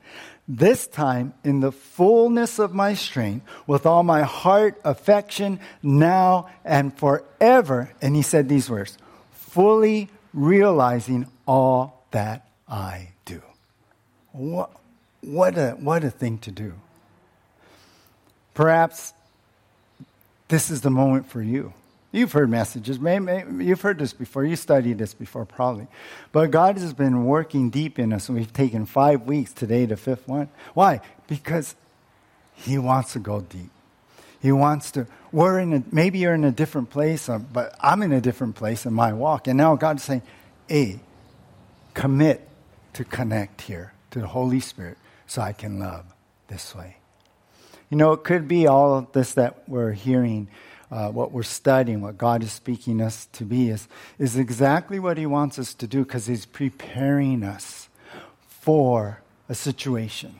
This time, in the fullness of my strength, with all my heart, affection, now and forever. And he said these words fully realizing all that I do. What, what, a, what a thing to do. Perhaps this is the moment for you. You've heard messages. Maybe, you've heard this before. You studied this before, probably. But God has been working deep in us, we've taken five weeks today, the fifth one. Why? Because He wants to go deep. He wants to, we're in a, maybe you're in a different place, uh, but I'm in a different place in my walk. And now God's saying, hey, commit to connect here to the Holy Spirit so I can love this way. You know, it could be all of this that we're hearing, uh, what we're studying, what God is speaking us to be, is, is exactly what He wants us to do because He's preparing us for a situation,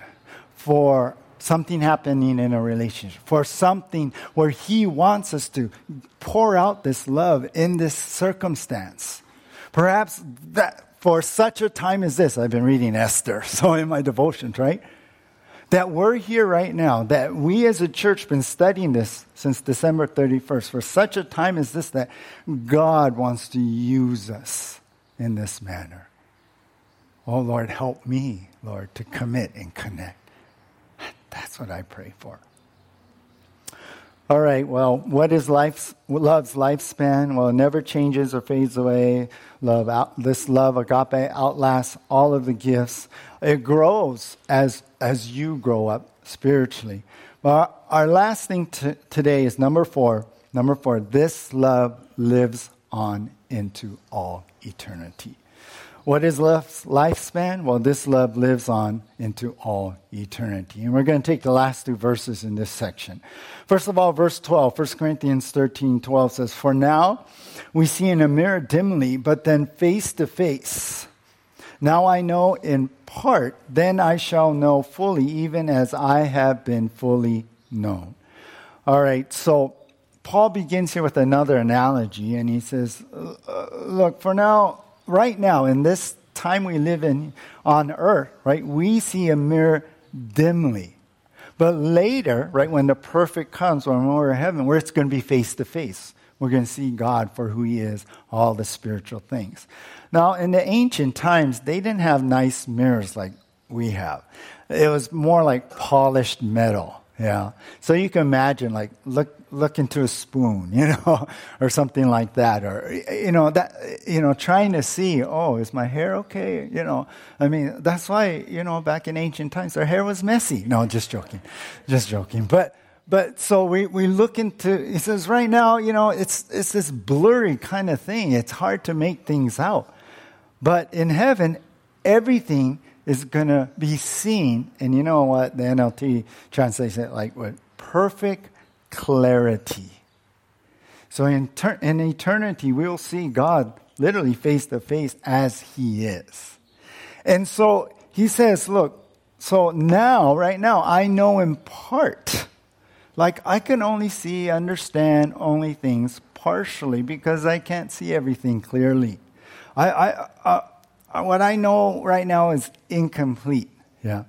for something happening in a relationship, for something where He wants us to pour out this love in this circumstance. Perhaps that for such a time as this, I've been reading Esther, so in my devotions, right? That we're here right now, that we as a church been studying this since December 31st, for such a time as this, that God wants to use us in this manner. Oh Lord, help me, Lord, to commit and connect. That's what I pray for. All right, well, what is life's, love's lifespan? Well, it never changes or fades away. Love out, this love, agape, outlasts all of the gifts. It grows as, as you grow up spiritually. Well, our last thing t- today is number four. Number four, this love lives on into all eternity. What is love's lifespan? Well, this love lives on into all eternity. And we're going to take the last two verses in this section. First of all, verse 12, 1 Corinthians 13, 12 says, For now we see in a mirror dimly, but then face to face. Now I know in part, then I shall know fully, even as I have been fully known. All right, so Paul begins here with another analogy, and he says, Look, for now, right now, in this time we live in on earth, right, we see a mirror dimly. But later, right, when the perfect comes, when we're in heaven, where it's going to be face to face. We're going to see God for who He is, all the spiritual things. Now, in the ancient times, they didn't have nice mirrors like we have. It was more like polished metal. Yeah. So you can imagine, like, look, look into a spoon, you know, or something like that, or you know that, you know, trying to see, oh, is my hair okay? You know, I mean, that's why, you know, back in ancient times, their hair was messy. No, just joking, just joking. But, but so we, we look into. He says, right now, you know, it's it's this blurry kind of thing. It's hard to make things out. But in heaven, everything is going to be seen. And you know what? The NLT translates it like what? Perfect clarity. So in, ter- in eternity, we'll see God literally face to face as He is. And so He says, look, so now, right now, I know in part. Like I can only see, understand only things partially because I can't see everything clearly. I, I, uh, what I know right now is incomplete. Yeah.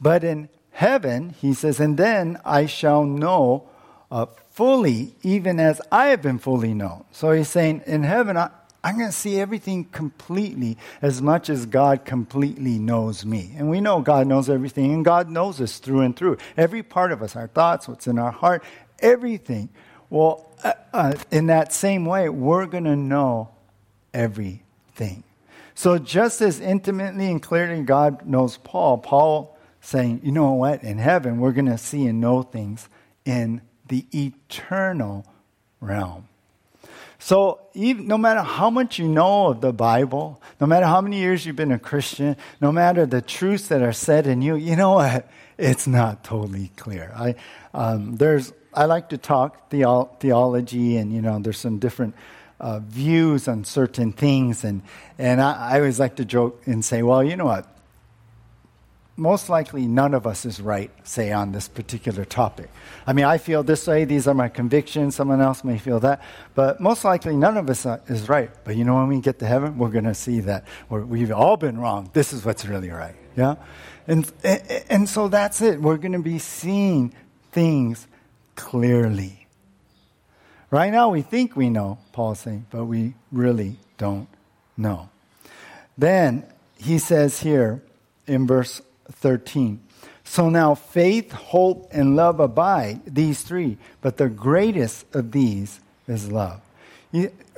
But in heaven, he says, and then I shall know uh, fully, even as I have been fully known. So he's saying, in heaven, I, I'm going to see everything completely as much as God completely knows me. And we know God knows everything, and God knows us through and through. Every part of us, our thoughts, what's in our heart, everything. Well, uh, uh, in that same way, we're going to know everything. So, just as intimately and clearly God knows Paul, Paul saying, you know what, in heaven, we're going to see and know things in the eternal realm. So, even, no matter how much you know of the Bible, no matter how many years you've been a Christian, no matter the truths that are said in you, you know what? It's not totally clear. I, um, there's, I like to talk theo- theology, and you know, there's some different uh, views on certain things. And, and I, I always like to joke and say, well, you know what? Most likely, none of us is right, say, on this particular topic. I mean, I feel this way, these are my convictions, someone else may feel that, but most likely, none of us is right. But you know, when we get to heaven, we're going to see that we've all been wrong. This is what's really right. Yeah? And, and, and so that's it. We're going to be seeing things clearly. Right now, we think we know, Paul's saying, but we really don't know. Then he says here in verse 13 So now faith, hope, and love abide, these three, but the greatest of these is love.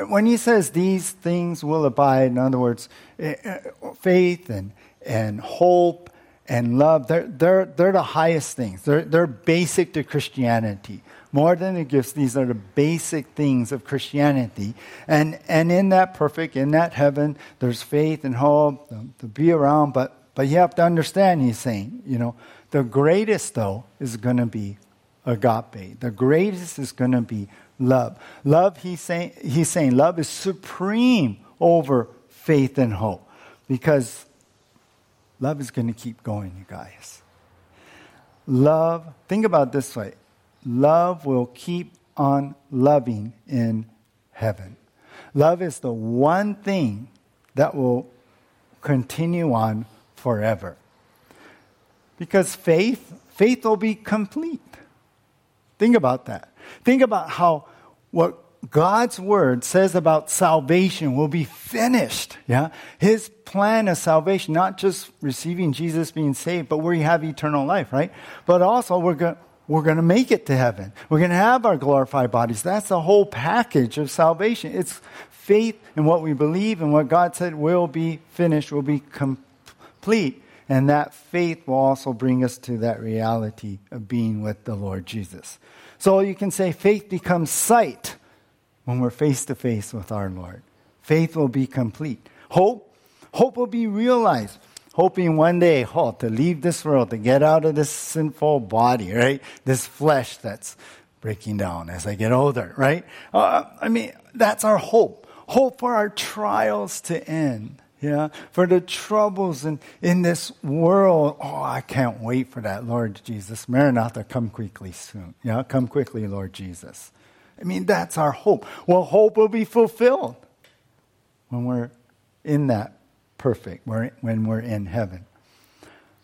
When he says these things will abide, in other words, eh, eh, faith and, and hope and love, they're, they're, they're the highest things. They're, they're basic to Christianity. More than the gifts, these are the basic things of Christianity. And, and in that perfect, in that heaven, there's faith and hope to, be around. But, but you have to understand, he's saying, you know, the greatest, though, is going to be agape. The greatest is going to be love. Love, he's saying, he's saying, love is supreme over faith and hope because love is going to keep going, you guys. Love, think about this way love will keep on loving in heaven. Love is the one thing that will continue on forever. Because faith, faith will be complete. Think about that. Think about how what God's word says about salvation will be finished. Yeah. His plan of salvation, not just receiving Jesus being saved, but where you have eternal life, right? But also we're going we're going to make it to heaven. We're going to have our glorified bodies. That's the whole package of salvation. It's faith in what we believe and what God said will be finished, will be complete. And that faith will also bring us to that reality of being with the Lord Jesus. So you can say faith becomes sight when we're face to face with our Lord. Faith will be complete. Hope, hope will be realized. Hoping one day, oh, to leave this world, to get out of this sinful body, right? This flesh that's breaking down as I get older, right? Uh, I mean, that's our hope. Hope for our trials to end. Yeah, for the troubles in, in this world. Oh, I can't wait for that, Lord Jesus. Maranatha, come quickly soon. Yeah, come quickly, Lord Jesus. I mean, that's our hope. Well, hope will be fulfilled when we're in that perfect, when we're in heaven.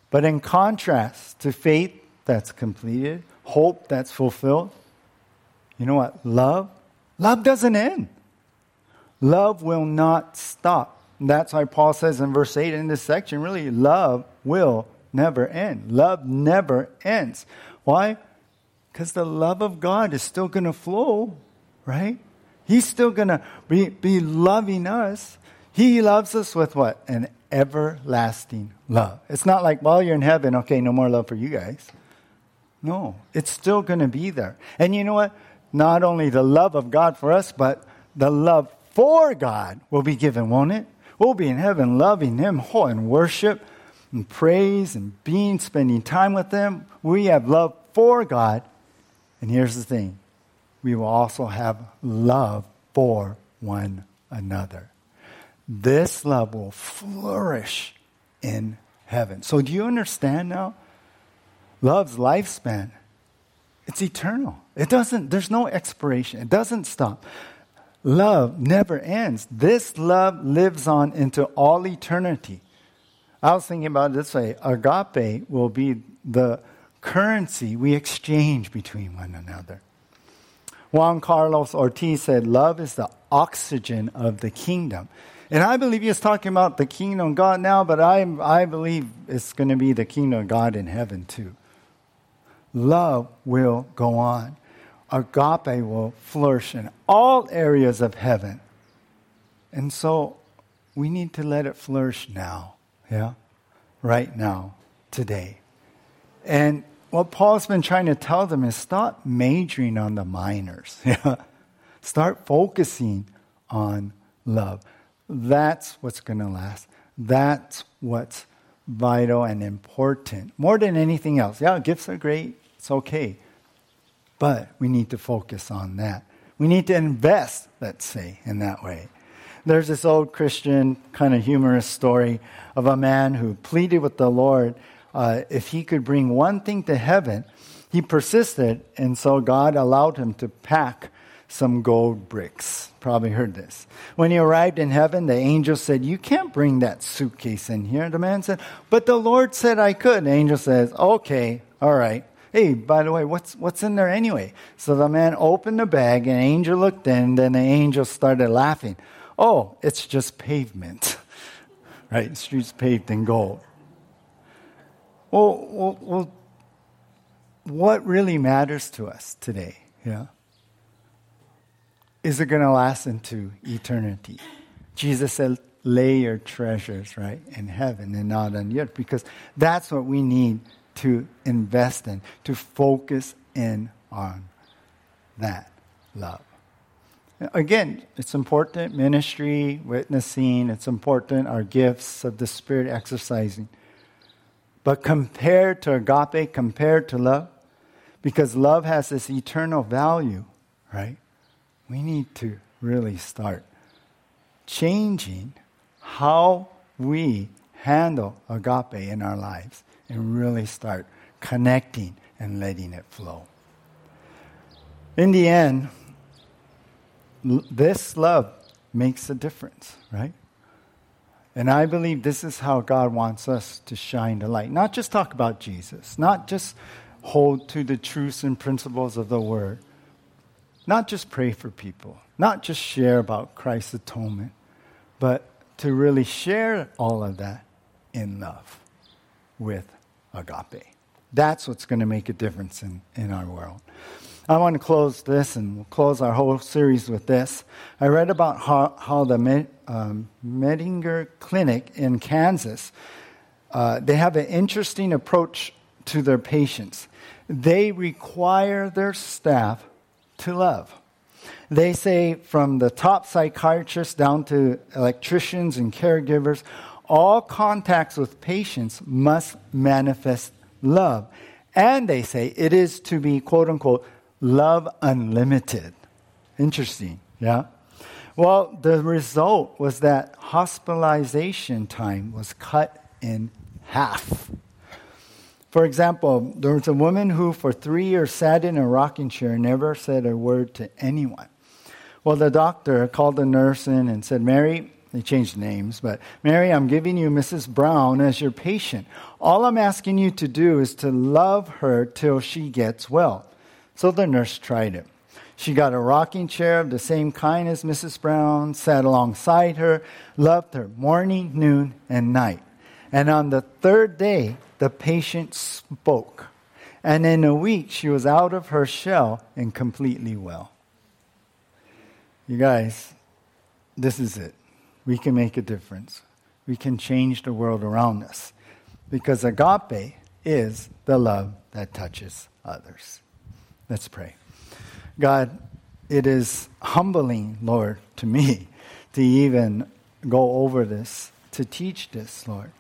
But in contrast to faith that's completed, hope that's fulfilled, you know what? Love, love doesn't end. Love will not stop. That's why Paul says in verse 8 in this section really, love will never end. Love never ends. Why? Because the love of God is still going to flow, right? He's still going to be, be loving us. He loves us with what? An everlasting love. It's not like, while you're in heaven, okay, no more love for you guys. No, it's still going to be there. And you know what? Not only the love of God for us, but the love for God will be given, won't it? We'll be in heaven loving Him oh, in worship and praise and being, spending time with Him. We have love for God. And here's the thing we will also have love for one another. This love will flourish in heaven. So, do you understand now? Love's lifespan, it's eternal. It doesn't, there's no expiration, it doesn't stop. Love never ends. This love lives on into all eternity. I was thinking about it this way agape will be the currency we exchange between one another. Juan Carlos Ortiz said, Love is the oxygen of the kingdom. And I believe he's talking about the kingdom of God now, but I, I believe it's going to be the kingdom of God in heaven too. Love will go on agape will flourish in all areas of heaven. And so we need to let it flourish now, yeah? Right now, today. And what Paul's been trying to tell them is stop majoring on the minors. Yeah? Start focusing on love. That's what's going to last. That's what's vital and important more than anything else. Yeah, gifts are great. It's okay. But we need to focus on that. We need to invest, let's say, in that way. There's this old Christian kind of humorous story of a man who pleaded with the Lord uh, if he could bring one thing to heaven. He persisted, and so God allowed him to pack some gold bricks. Probably heard this. When he arrived in heaven, the angel said, You can't bring that suitcase in here. The man said, But the Lord said I could. The angel says, Okay, all right hey, by the way, what's, what's in there anyway? So the man opened the bag, and an angel looked in, and then the angel started laughing. Oh, it's just pavement, right? Streets paved in gold. Well, well, well what really matters to us today, yeah? Is it going to last into eternity? Jesus said, lay your treasures, right, in heaven and not on earth, because that's what we need to invest in, to focus in on that love. Again, it's important ministry, witnessing, it's important our gifts of the Spirit exercising. But compared to agape, compared to love, because love has this eternal value, right? We need to really start changing how we handle agape in our lives and really start connecting and letting it flow. In the end, this love makes a difference, right? And I believe this is how God wants us to shine the light. Not just talk about Jesus, not just hold to the truths and principles of the Word, not just pray for people, not just share about Christ's atonement, but to really share all of that in love with agape. That's what's going to make a difference in, in our world. I want to close this and we'll close our whole series with this. I read about how, how the Med, um, Medinger Clinic in Kansas, uh, they have an interesting approach to their patients. They require their staff to love. They say from the top psychiatrists down to electricians and caregivers, all contacts with patients must manifest love. And they say it is to be, quote unquote, love unlimited. Interesting, yeah? Well, the result was that hospitalization time was cut in half. For example, there was a woman who, for three years, sat in a rocking chair and never said a word to anyone. Well, the doctor called the nurse in and said, Mary, they changed names, but Mary, I'm giving you Mrs. Brown as your patient. All I'm asking you to do is to love her till she gets well. So the nurse tried it. She got a rocking chair of the same kind as Mrs. Brown, sat alongside her, loved her morning, noon, and night. And on the third day, the patient spoke. And in a week, she was out of her shell and completely well. You guys, this is it. We can make a difference. We can change the world around us because agape is the love that touches others. Let's pray. God, it is humbling, Lord, to me to even go over this, to teach this, Lord.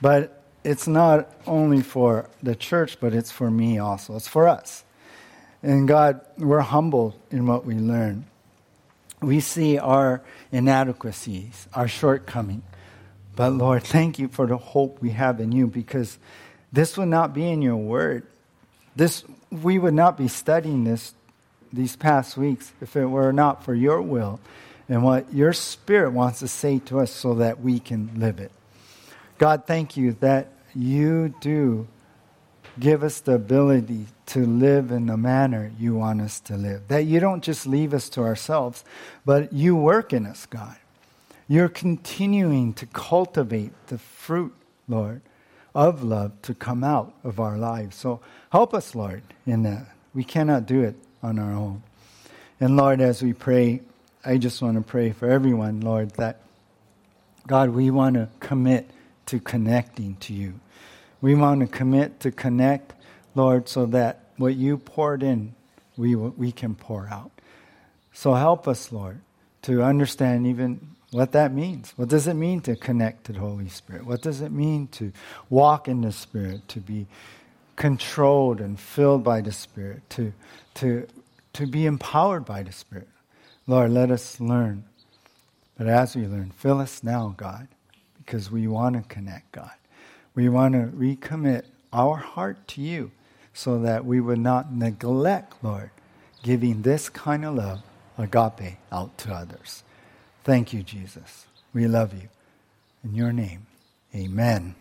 But it's not only for the church, but it's for me also. It's for us. And God, we're humbled in what we learn. We see our inadequacies, our shortcoming. But Lord, thank you for the hope we have in you because this would not be in your word. This we would not be studying this these past weeks if it were not for your will and what your spirit wants to say to us so that we can live it. God, thank you that you do give us the ability to live in the manner you want us to live. That you don't just leave us to ourselves, but you work in us, God. You're continuing to cultivate the fruit, Lord, of love to come out of our lives. So help us, Lord, in that. We cannot do it on our own. And Lord, as we pray, I just want to pray for everyone, Lord, that God, we want to commit to connecting to you. We want to commit to connect, Lord, so that what you poured in, we, we can pour out. So help us, Lord, to understand even what that means. What does it mean to connect to the Holy Spirit? What does it mean to walk in the Spirit, to be controlled and filled by the Spirit, to, to, to be empowered by the Spirit? Lord, let us learn. But as we learn, fill us now, God, because we want to connect, God. We want to recommit our heart to you so that we would not neglect, Lord, giving this kind of love, agape, out to others. Thank you, Jesus. We love you. In your name, amen.